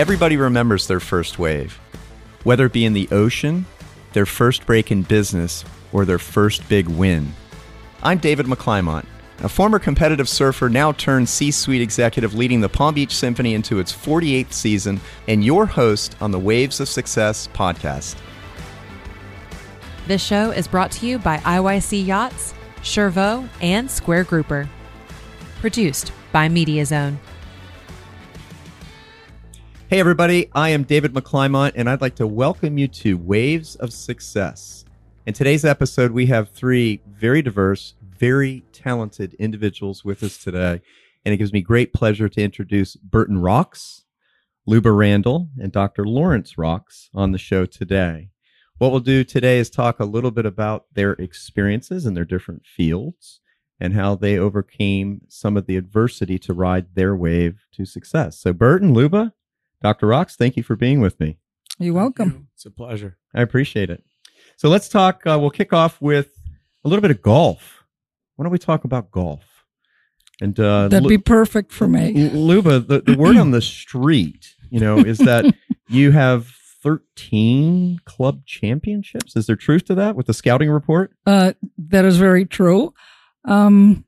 Everybody remembers their first wave, whether it be in the ocean, their first break in business, or their first big win. I'm David McClymont, a former competitive surfer, now turned C suite executive leading the Palm Beach Symphony into its 48th season, and your host on the Waves of Success podcast. This show is brought to you by IYC Yachts, Chervo, and Square Grouper. Produced by Media Zone. Hey, everybody, I am David McClymont, and I'd like to welcome you to Waves of Success. In today's episode, we have three very diverse, very talented individuals with us today, and it gives me great pleasure to introduce Burton Rocks, Luba Randall, and Dr. Lawrence Rocks on the show today. What we'll do today is talk a little bit about their experiences in their different fields and how they overcame some of the adversity to ride their wave to success. So, Burton, Luba, Dr. Rocks, thank you for being with me. You're welcome. It's a pleasure. I appreciate it. So let's talk. Uh, we'll kick off with a little bit of golf. Why don't we talk about golf? And uh, That'd be perfect for me. Luba, the, the word on the street, you know, is that you have 13 club championships. Is there truth to that with the scouting report? Uh, that is very true. Um,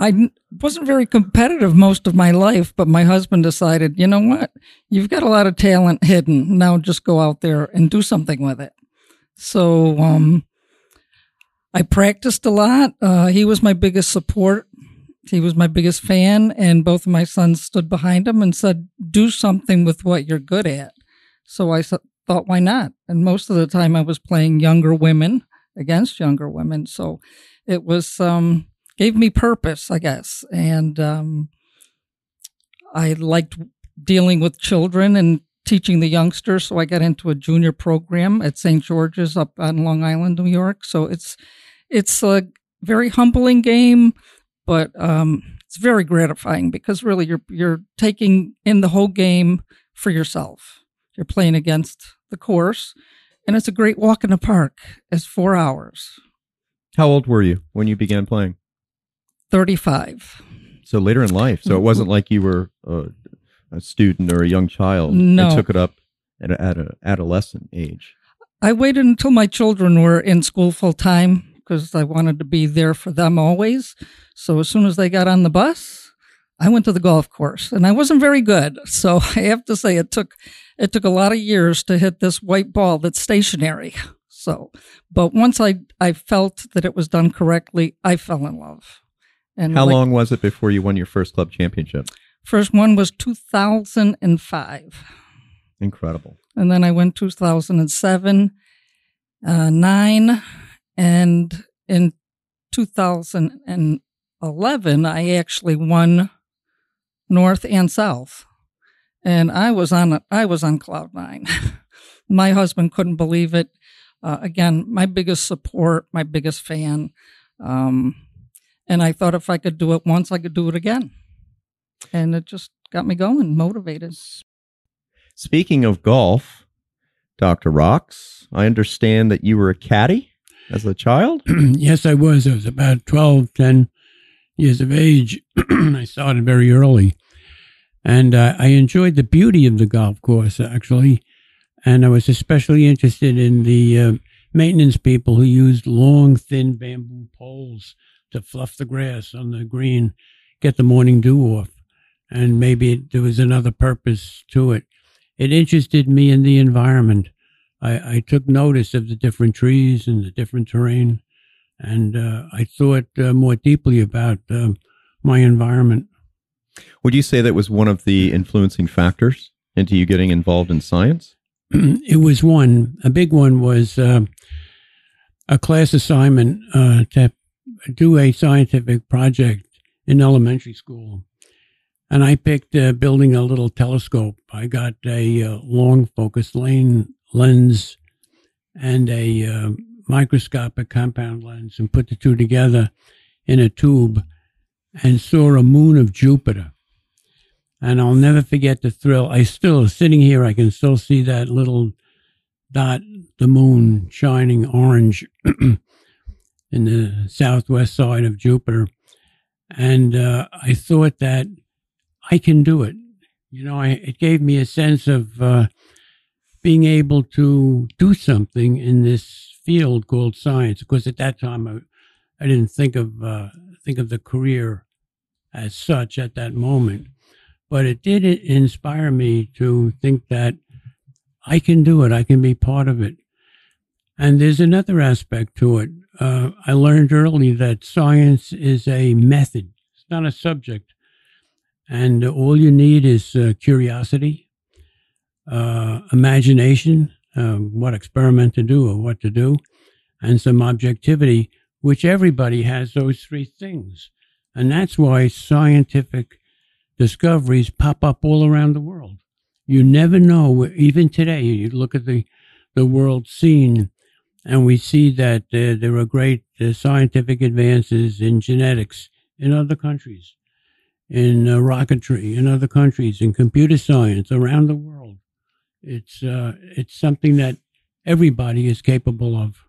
I wasn't very competitive most of my life, but my husband decided, you know what? You've got a lot of talent hidden. Now just go out there and do something with it. So um, I practiced a lot. Uh, he was my biggest support. He was my biggest fan, and both of my sons stood behind him and said, "Do something with what you're good at." So I thought, why not? And most of the time, I was playing younger women against younger women, so it was um, gave me purpose, I guess, and um, I liked dealing with children and teaching the youngsters. So I got into a junior program at St. George's up on Long Island, New York. So it's it's a very humbling game, but um, it's very gratifying because really you're you're taking in the whole game for yourself. You're playing against the course, and it's a great walk in the park. It's four hours. How old were you when you began playing? Thirty-five. So later in life. So it wasn't like you were a, a student or a young child. No. You took it up at, a, at an adolescent age. I waited until my children were in school full time because I wanted to be there for them always. So as soon as they got on the bus, I went to the golf course and I wasn't very good. So I have to say it took it took a lot of years to hit this white ball that's stationary. So, but once I I felt that it was done correctly, I fell in love. And How like- long was it before you won your first club championship? First one was 2005. Incredible. and then I went 2007, uh, nine, and in 2011 I actually won North and South, and I was on I was on cloud nine. my husband couldn't believe it. Uh, again, my biggest support, my biggest fan, um, and I thought if I could do it once, I could do it again, and it just got me going, motivated. Speaking of golf, Dr. Rocks, I understand that you were a caddy as a child. yes, I was. I was about 12, 10 years of age. I started very early. And uh, I enjoyed the beauty of the golf course, actually. And I was especially interested in the uh, maintenance people who used long, thin bamboo poles to fluff the grass on the green, get the morning dew off. And maybe it, there was another purpose to it. It interested me in the environment. I, I took notice of the different trees and the different terrain, and uh, I thought uh, more deeply about uh, my environment. Would you say that was one of the influencing factors into you getting involved in science? it was one. A big one was uh, a class assignment uh, to do a scientific project in elementary school. And I picked uh, building a little telescope. I got a uh, long focus lane lens and a uh, microscopic compound lens and put the two together in a tube and saw a moon of Jupiter. And I'll never forget the thrill. I still, sitting here, I can still see that little dot, the moon shining orange in the southwest side of Jupiter. And uh, I thought that I can do it. You know, I, it gave me a sense of uh, being able to do something in this field called science. Because at that time, I, I didn't think of uh, think of the career as such at that moment, but it did inspire me to think that I can do it. I can be part of it. And there's another aspect to it. Uh, I learned early that science is a method. It's not a subject. And all you need is uh, curiosity, uh, imagination, um, what experiment to do or what to do, and some objectivity, which everybody has those three things. And that's why scientific discoveries pop up all around the world. You never know, even today, you look at the, the world scene and we see that uh, there are great uh, scientific advances in genetics in other countries in uh, rocketry in other countries, in computer science around the world. It's uh, it's something that everybody is capable of.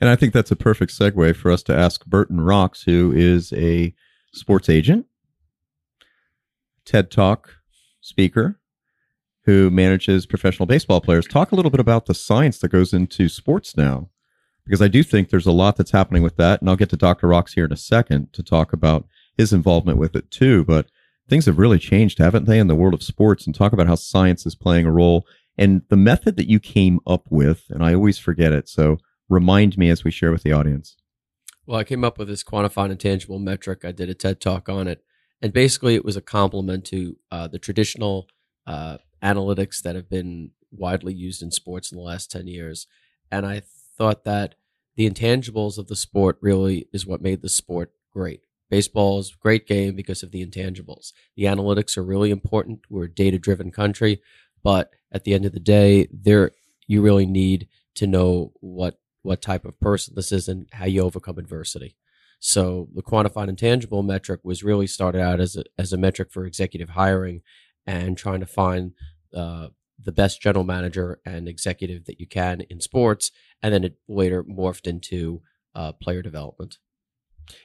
And I think that's a perfect segue for us to ask Burton Rocks, who is a sports agent, TED Talk speaker, who manages professional baseball players. Talk a little bit about the science that goes into sports now, because I do think there's a lot that's happening with that. And I'll get to Dr. Rocks here in a second to talk about his involvement with it too. But things have really changed, haven't they, in the world of sports? And talk about how science is playing a role and the method that you came up with. And I always forget it, so remind me as we share with the audience. Well, I came up with this quantified intangible metric. I did a TED talk on it, and basically, it was a complement to uh, the traditional uh, analytics that have been widely used in sports in the last ten years. And I thought that the intangibles of the sport really is what made the sport great. Baseball is a great game because of the intangibles. The analytics are really important. We're a data driven country, but at the end of the day, there you really need to know what what type of person this is and how you overcome adversity. So the quantified intangible metric was really started out as a, as a metric for executive hiring and trying to find uh, the best general manager and executive that you can in sports. And then it later morphed into uh, player development.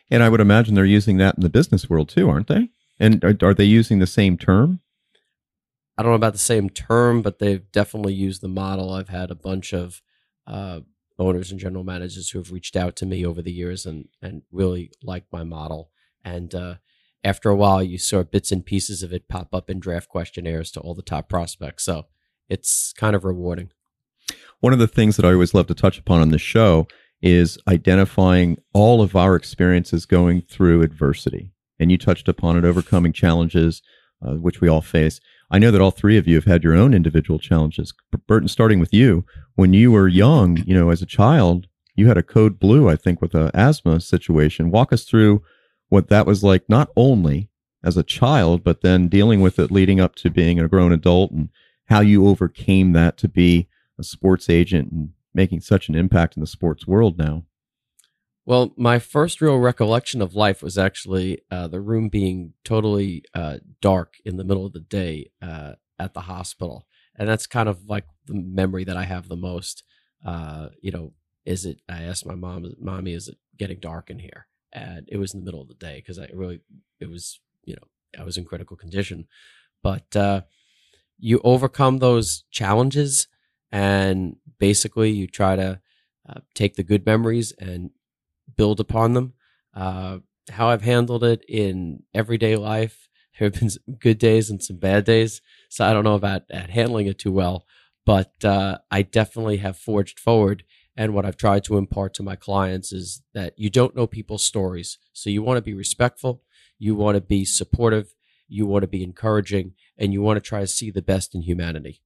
And I would imagine they're using that in the business world too, aren't they? And are, are they using the same term? I don't know about the same term, but they've definitely used the model. I've had a bunch of uh, owners and general managers who have reached out to me over the years and and really like my model. And uh, after a while, you saw bits and pieces of it pop up in draft questionnaires to all the top prospects. So it's kind of rewarding. One of the things that I always love to touch upon on this show is identifying all of our experiences going through adversity. And you touched upon it, overcoming challenges, uh, which we all face. I know that all three of you have had your own individual challenges. Burton, starting with you, when you were young, you know, as a child, you had a code blue, I think, with an asthma situation. Walk us through what that was like, not only as a child, but then dealing with it leading up to being a grown adult and how you overcame that to be a sports agent and making such an impact in the sports world now? Well, my first real recollection of life was actually uh, the room being totally uh, dark in the middle of the day uh, at the hospital, and that's kind of like the memory that I have the most. Uh, you know, is it? I asked my mom, "Mommy, is it getting dark in here?" And it was in the middle of the day because I really, it was, you know, I was in critical condition. But uh, you overcome those challenges and basically you try to uh, take the good memories and build upon them. Uh, how I've handled it in everyday life, there have been good days and some bad days, so I don't know about handling it too well, but uh, I definitely have forged forward. And what I've tried to impart to my clients is that you don't know people's stories, so you want to be respectful, you want to be supportive, you want to be encouraging, and you want to try to see the best in humanity.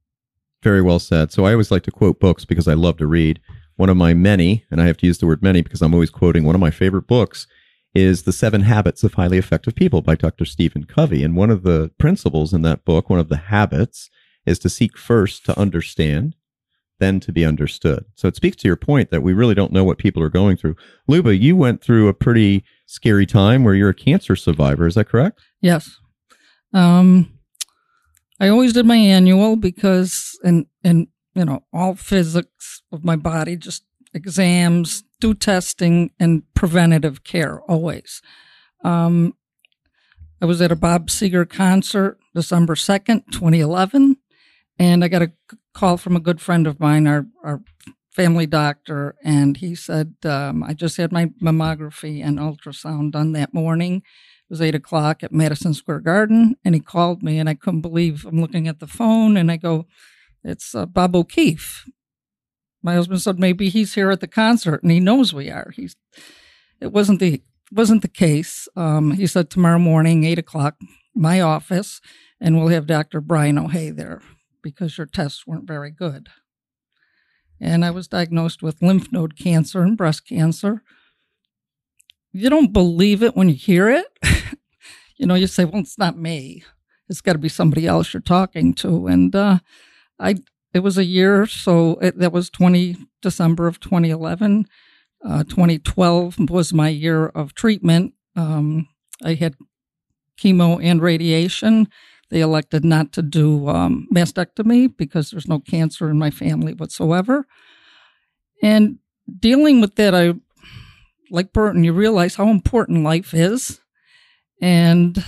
Very well said. So I always like to quote books because I love to read. One of my many, and I have to use the word many because I'm always quoting one of my favorite books, is The Seven Habits of Highly Effective People by Dr. Stephen Covey. And one of the principles in that book, one of the habits, is to seek first to understand, then to be understood. So it speaks to your point that we really don't know what people are going through. Luba, you went through a pretty scary time where you're a cancer survivor. Is that correct? Yes. Um, I always did my annual because, and and you know, all physics of my body, just exams, do testing, and preventative care always. Um, I was at a Bob Seger concert December 2nd, 2011. And I got a call from a good friend of mine, our, our family doctor, and he said, um, I just had my mammography and ultrasound done that morning. It was eight o'clock at Madison Square Garden. And he called me, and I couldn't believe I'm looking at the phone, and I go, It's uh, Bob O'Keefe. My husband said maybe he's here at the concert and he knows we are. He's it wasn't the wasn't the case. Um, he said tomorrow morning, eight o'clock, my office, and we'll have Dr. Brian O'Hay there because your tests weren't very good. And I was diagnosed with lymph node cancer and breast cancer. You don't believe it when you hear it. you know, you say, well, it's not me. It's got to be somebody else you're talking to. And uh, I, it was a year, so it, that was 20 December of 2011. Uh, 2012 was my year of treatment. Um, I had chemo and radiation. They elected not to do um, mastectomy because there's no cancer in my family whatsoever. And dealing with that, I, like Burton, you realize how important life is. And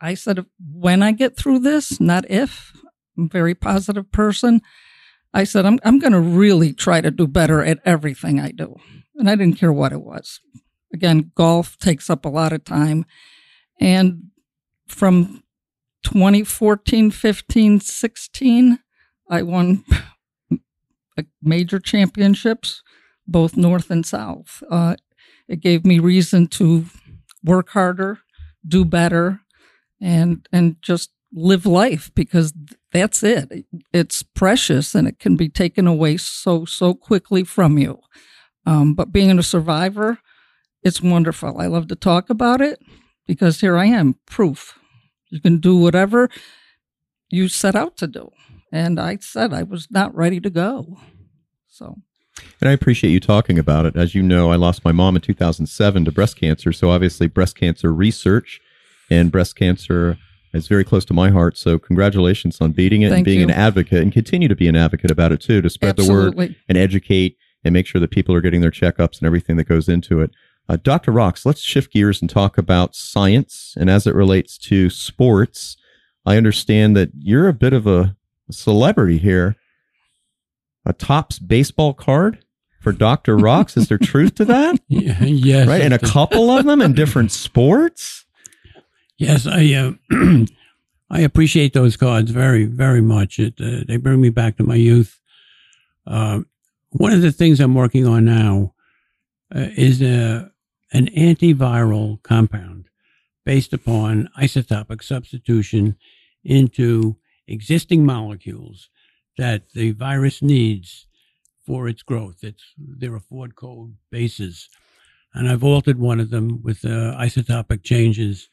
I said, when I get through this, not if, I'm a very positive person. I said, I'm, I'm going to really try to do better at everything I do. And I didn't care what it was. Again, golf takes up a lot of time. And from 2014, 15, 16, I won major championships, both North and South. Uh, it gave me reason to work harder, do better, and and just live life because that's it. It's precious and it can be taken away so so quickly from you. Um, but being a survivor, it's wonderful. I love to talk about it because here I am, proof. You can do whatever you set out to do. And I said I was not ready to go. So. And I appreciate you talking about it. As you know, I lost my mom in 2007 to breast cancer. So obviously, breast cancer research and breast cancer is very close to my heart. So congratulations on beating it Thank and being you. an advocate and continue to be an advocate about it too, to spread the word and educate and make sure that people are getting their checkups and everything that goes into it. Uh, Dr. Rocks, let's shift gears and talk about science. And as it relates to sports, I understand that you're a bit of a celebrity here. A Topps baseball card for Dr. Rocks. Is there truth to that? Yeah, yes. Right. And a couple of them in different sports? Yes, I uh, I appreciate those cards very, very much. It, uh, they bring me back to my youth. Uh, one of the things I'm working on now uh, is a, an antiviral compound based upon isotopic substitution into existing molecules that the virus needs for its growth. It's there are Ford code bases, and I've altered one of them with uh, isotopic changes.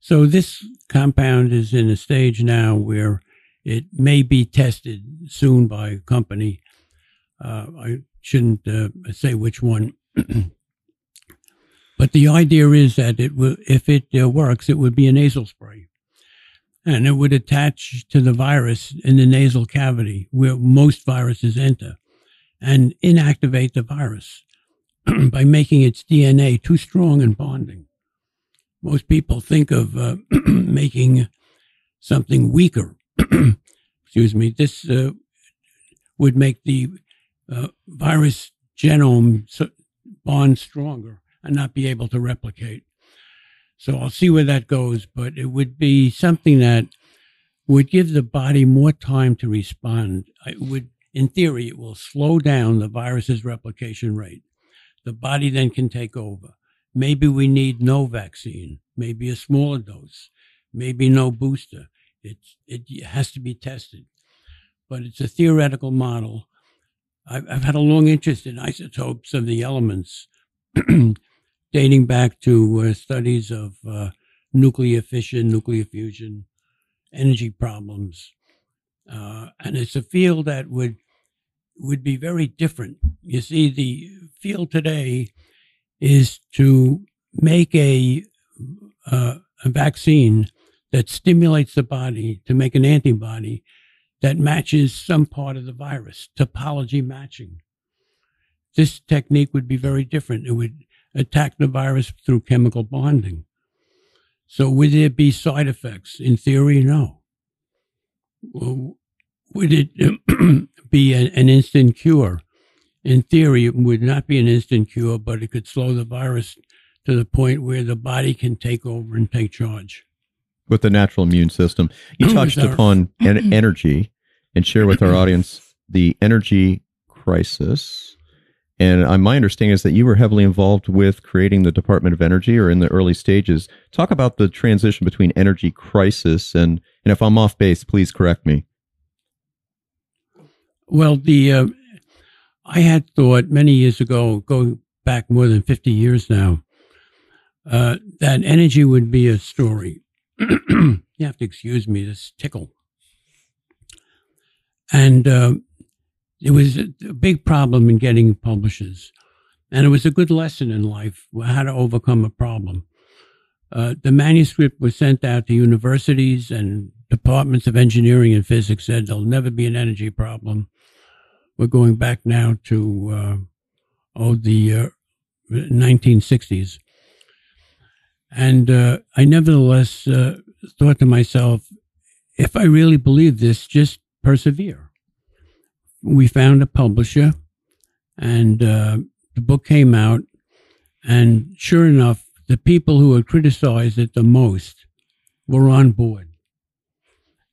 So this compound is in a stage now where it may be tested soon by a company. Uh, I shouldn't uh, say which one, but the idea is that it will, if it uh, works, it would be a nasal spray, and it would attach to the virus in the nasal cavity where most viruses enter, and inactivate the virus by making its DNA too strong and bonding most people think of uh, making something weaker. Excuse me. This uh, would make the uh, virus genome bond stronger and not be able to replicate. So I'll see where that goes, but it would be something that would give the body more time to respond. It would, in theory, it will slow down the virus's replication rate. The body then can take over. Maybe we need no vaccine, maybe a smaller dose, maybe no booster. It's, it has to be tested. But it's a theoretical model. I've, I've had a long interest in isotopes of the elements, dating back to uh, studies of uh, nuclear fission, nuclear fusion, energy problems. Uh, and it's a field that would would be very different. You see, the field today is to make a uh, a vaccine that stimulates the body to make an antibody that matches some part of the virus, topology matching. This technique would be very different. It would attack the virus through chemical bonding. So would there be side effects? In theory, no. Well, would it be an, an instant cure? In theory, it would not be an instant cure, but it could slow the virus to the point where the body can take over and take charge. With the natural immune system. You touched upon en- energy and share with our audience the energy crisis. And uh, my understanding is that you were heavily involved with creating the Department of Energy or in the early stages. Talk about the transition between energy crisis and, and if I'm off base, please correct me. Well, the uh, I had thought many years ago, going back more than 50 years now, uh, that energy would be a story. you have to excuse me, this tickle. And uh, it was a, big problem in getting publishers. And it was a good lesson in life how to overcome a problem. Uh, the manuscript was sent out to universities and departments of engineering and physics said there'll never be an energy problem. We're going back now to uh, oh the uh, 1960s, and uh, I nevertheless uh, thought to myself, if I really believe this, just persevere. We found a publisher, and uh, the book came out, and sure enough, the people who had criticized it the most were on board.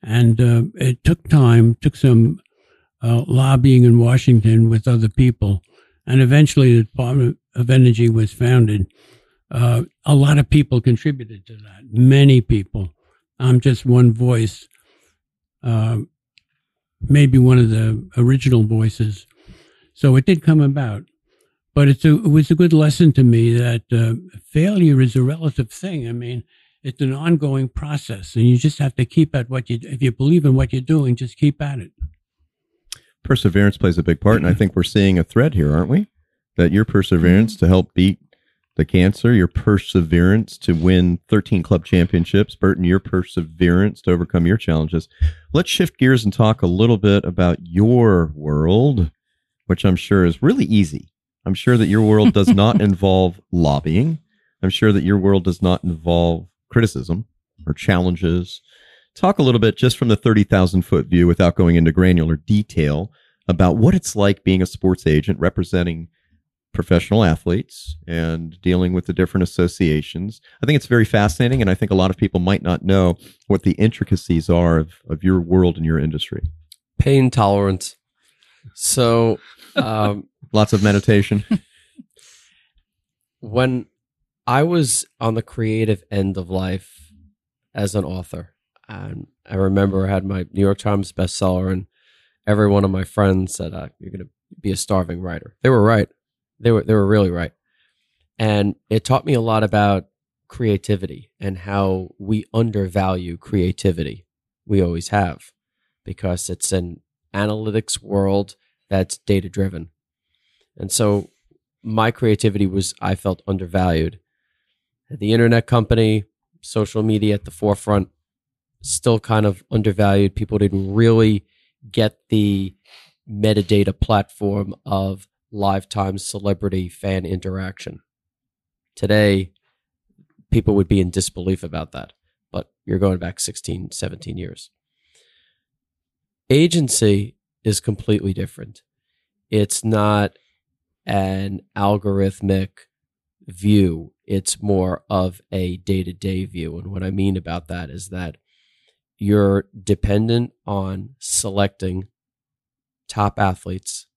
And uh, it took time, took some uh, lobbying in Washington with other people. And eventually the Department of Energy was founded. Uh, a lot of people contributed to that, many people. I'm just one voice, uh, maybe one of the original voices. So it did come about. But it's a, it was a good lesson to me that uh, failure is a relative thing. I mean, it's an ongoing process, and you just have to keep at what you. If you believe in what you're doing, just keep at it perseverance plays a big part. And I think we're seeing a thread here, aren't we? That your perseverance to help beat the cancer, your perseverance to win 13 club championships, Burton, your perseverance to overcome your challenges. Let's shift gears and talk a little bit about your world, which I'm sure is really easy. I'm sure that your world does not involve lobbying. I'm sure that your world does not involve criticism or challenges Talk a little bit just from the 30,000 foot view without going into granular detail about what it's like being a sports agent representing professional athletes and dealing with the different associations. I think it's very fascinating, and I think a lot of people might not know what the intricacies are of, of your world and your industry. Pain tolerance. So, um, lots of meditation. when I was on the creative end of life as an author, and I remember I had my New York Times bestseller, and every one of my friends said, uh, "You're going to be a starving writer." They were right. They were they were really right, and it taught me a lot about creativity and how we undervalue creativity. We always have, because it's an analytics world that's data driven, and so my creativity was I felt undervalued. The internet company, social media at the forefront still kind of undervalued. People didn't really get the metadata platform of lifetime celebrity fan interaction. Today, people would be in disbelief about that, but you're going back 16, 17 years. Agency is completely different. It's not an algorithmic view, it's more of a day to day view. And what I mean about that is that you're dependent on selecting top athletes,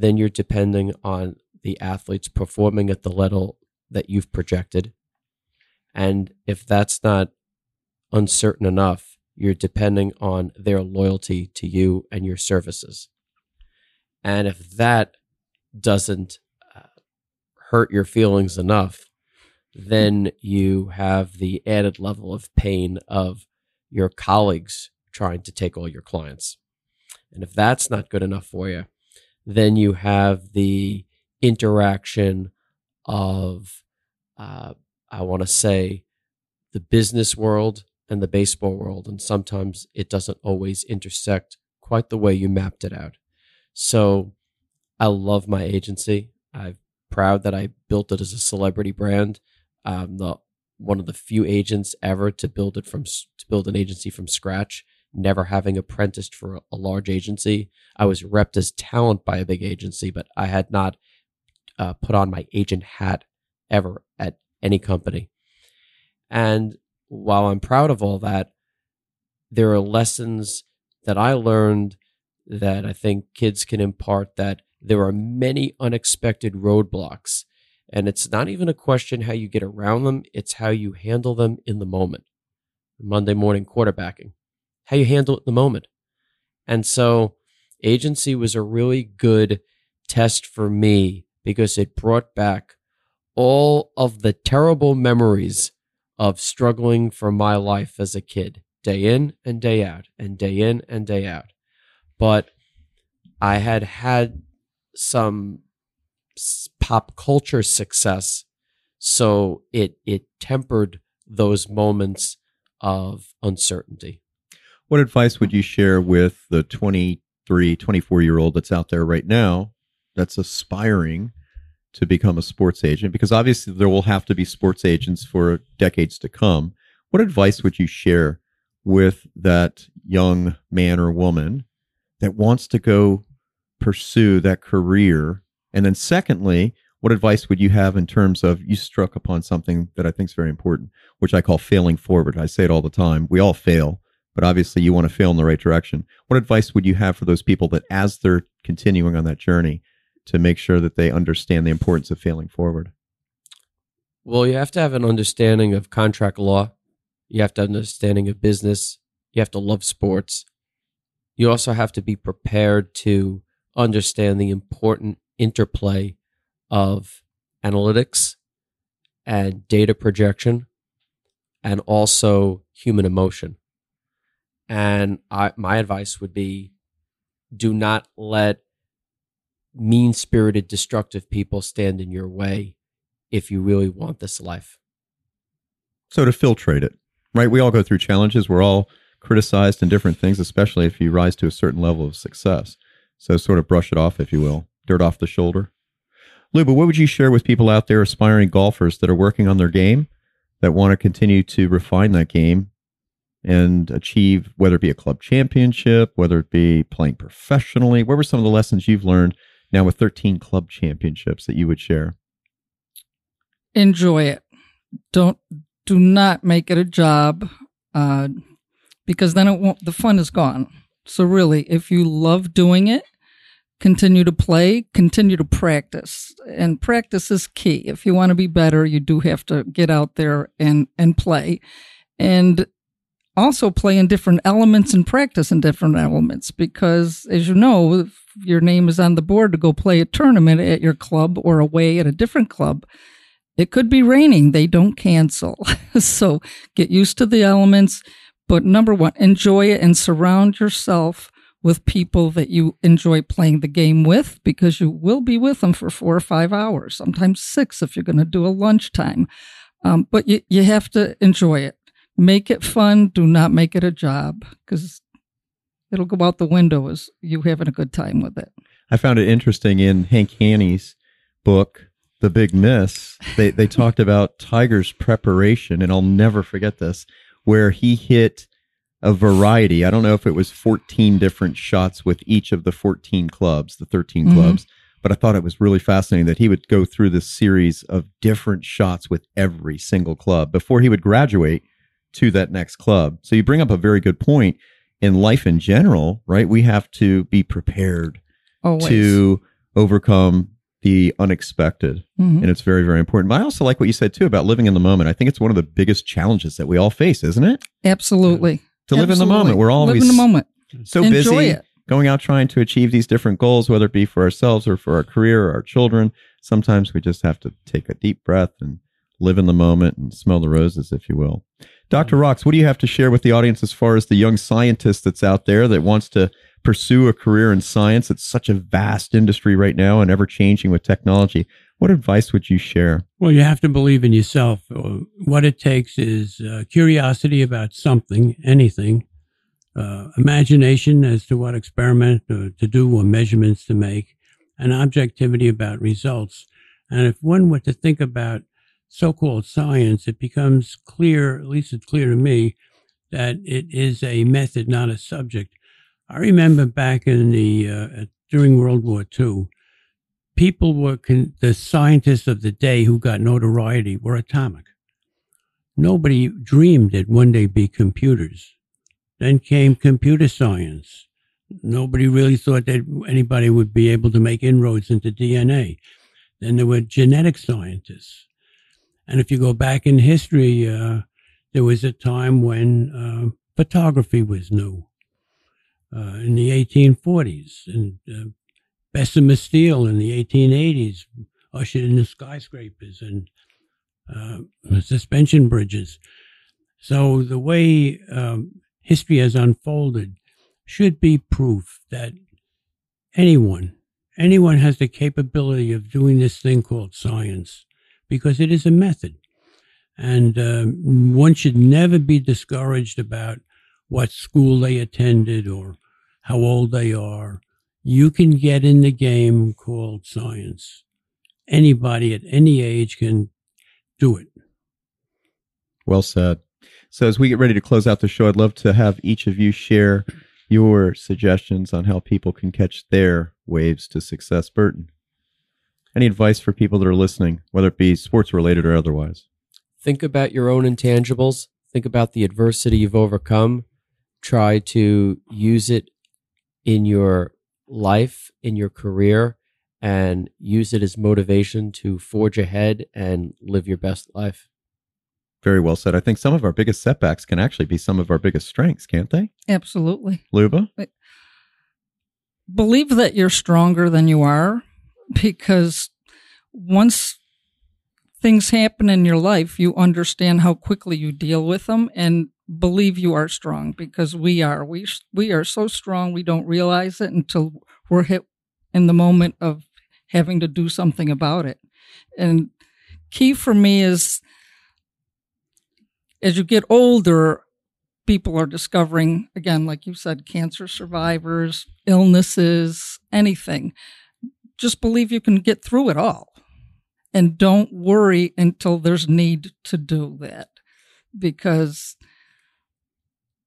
then you're depending on the athletes performing at the level that you've projected. And if that's not uncertain enough, you're depending on their loyalty to you and your services. And if that doesn't uh, hurt your feelings enough, then you have the added level of pain of your colleagues trying to take all your clients. And if that's not good enough for you, then you have the interaction of, uh, I want to say, the business world and the baseball world. And sometimes it doesn't always intersect quite the way you mapped it out. So I love my agency. I'm proud that I built it as a celebrity brand. I'm the one of the few agents ever to build it from to build an agency from scratch. Never having apprenticed for a, large agency, I was repped as talent by a big agency, but I had not uh, put on my agent hat ever at any company. And while I'm proud of all that, there are lessons that I learned that I think kids can impart that there are many unexpected roadblocks. And it's not even a question how you get around them, it's how you handle them in the moment. Monday morning quarterbacking, how you handle it in the moment. And so, agency was a really good test for me because it brought back all of the terrible memories of struggling for my life as a kid, day in and day out, and day in and day out. But I had had some pop culture success, so it it tempered those moments of uncertainty. What advice would you share with the 23, 24 year old that's out there right now that's aspiring to become a sports agent? Because obviously there will have to be sports agents for decades to come. What advice would you share with that young man or woman that wants to go pursue that career? And then, secondly, what advice would you have in terms of you struck upon something that I think is very important, which I call failing forward? I say it all the time. We all fail, but obviously you want to fail in the right direction. What advice would you have for those people that, as they're continuing on that journey, to make sure that they understand the importance of failing forward? Well, you have to have an understanding of contract law. You have to have an understanding of business. You have to love sports. You also have to be prepared to understand the important interplay of analytics and data projection and also human emotion. And I, my advice would be do not let mean spirited, destructive people stand in your way if you really want this life. So to filtrate it, right? We all go through challenges. We're all criticized in different things, especially if you rise to a certain level of success. So sort of brush it off, if you will, dirt off the shoulder. Luba, what would you share with people out there, aspiring golfers that are working on their game, that want to continue to refine that game and achieve, whether it be a club championship, whether it be playing professionally? What were some of the lessons you've learned now with 13 club championships that you would share? enjoy it. Don't do not make it a job, uh, because then it won't. The fun is gone. So really, if you love doing it, continue to play, continue to practice, and practice is key. If you want to be better, you do have to get out there and and play, and also play in different elements and practice in different elements because as you know your name is on the board to go play a tournament at your club or away at a different club it could be raining. They don't cancel. so get used to the elements. But number one, enjoy it and surround yourself with people that you enjoy playing the game with because you will be with them for four or five hours, sometimes six if you're going to do a lunchtime. Um, but you, you have to enjoy it. Make it fun. Do not make it a job because it'll go out the window as you having a good time with it. I found it interesting in Hank Haney's book, The Big Miss. They they talked about Tiger's preparation, and I'll never forget this, where he hit a variety. I don't know if it was 14 different shots with each of the 14 clubs, the 13 Mhm. clubs, but I thought it was really fascinating that he would go through this series of different shots with every single club before he would graduate to that next club. So you bring up a very good point in life in general, right? We have to be prepared Always. to overcome the unexpected. Mhm. And it's very, very important. But I also like what you said too about living in the moment. I think it's one of the biggest challenges that we all face, isn't it? Absolutely. To live in the moment. We're always live in the moment. so Enjoy busy it. going out trying to achieve these different goals, whether it be for ourselves or for our career or our children. Sometimes we just have to take a deep breath and live in the moment and smell the roses, if you will. Dr. Rocks, what do you have to share with the audience as far as the young scientist that's out there that wants to pursue a career in science? It's such a vast industry right now and ever changing with technology. What advice would you share? Well, you have to believe in yourself. Uh, What it takes is uh, curiosity about something, anything, uh, imagination as to what experiment uh, to do or measurements to make, and objectivity about results. And if one were to think about so called science, it becomes clear, at least it's clear to me, that it is a method, not a subject. I remember back in the, uh, during World War II, people were, con- the scientists of the day who got notoriety were atomic. Nobody dreamed that one day be computers. Then came computer science. Nobody really thought that anybody would be able to make inroads into DNA. Then there were genetic scientists. And if you go back in history, uh, there was a time when uh, photography was new uh, in the 1840s, and uh, Bessemer steel in the 1880s ushered in the skyscrapers and uh, suspension bridges. So the way um, history has unfolded should be proof that anyone, anyone has the capability of doing this thing called science because it is a method. And um, one should never be discouraged about what school they attended or how old they are. You can get in the game called science. Anybody at any age can do it. Well said. So, as we get ready to close out the show, I'd love to have each of you share your suggestions on how people can catch their waves to success. Burton, any advice for people that are listening, whether it be sports related or otherwise? Think about your own intangibles. Think about the adversity you've overcome. Try to use it in your life, in your career, and use it as motivation to forge ahead and live your best life. Very well said. I think some of our biggest setbacks can actually be some of our biggest strengths, can't they? Absolutely. Luba? Believe that you're stronger than you are because once things happen in your life, you understand how quickly you deal with them and believe you are strong because we are. We, we are so strong, we don't realize it until we're hit in the moment of having to do something about it. And key for me is as you get older, people are discovering, again, like you said, cancer survivors, illnesses, anything. Just believe you can get through it all. And don't worry until there's need to do that. Because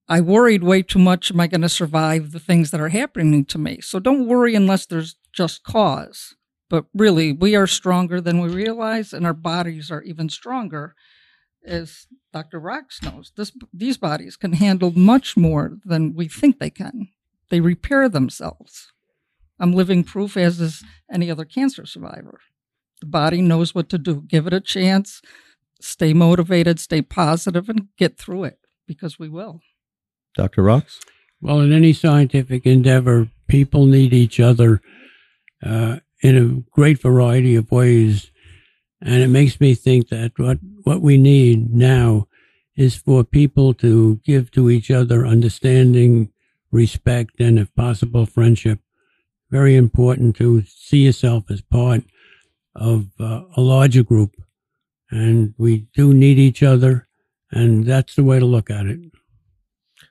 I worried way too much. Am I going to survive the things that are happening to me? So don't worry unless there's just cause. But really, we are stronger than we realize, and our bodies are even stronger as Dr. Rocks knows, this, these bodies can handle much more than we think they can. They repair themselves. I'm living proof, as is any other cancer survivor. The body knows what to do. Give it a chance, stay motivated, stay positive, and get through it because we will. Dr. Rocks? Well, in any scientific endeavor, people need each other uh, in a great variety of ways. And it makes me think that what, what we need now is for people to give to each other understanding, respect, and if possible, friendship. Very important to see yourself as part of uh, a larger group. And we do need each other. And that's the way to look at it.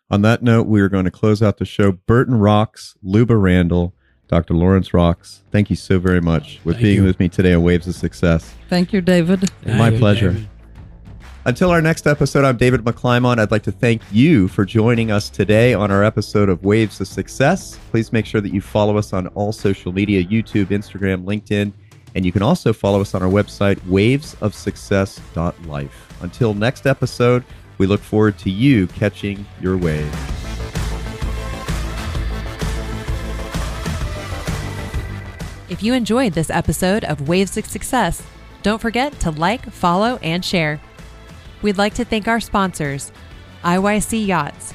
On that note, we are going to close out the show. Burton Rocks, Luba Randall, Dr. Lawrence Rocks, thank you so very much with Thank being you. with me today on Waves of Success. Thank you, David. My you, pleasure. David. Until our next episode, I'm David McClymont. I'd like to thank you for joining us today on our episode of Waves of Success. Please make sure that you follow us on all social media YouTube, Instagram, LinkedIn, and you can also follow us on our website, wavesofsuccess.life. Until next episode, we look forward to you catching your wave. If you enjoyed this episode of Waves of Success, don't forget to like, follow, and share. We'd like to thank our sponsors IYC Yachts,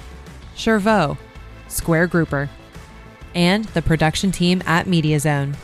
Chervo, Square Grouper, and the production team at Media Zone.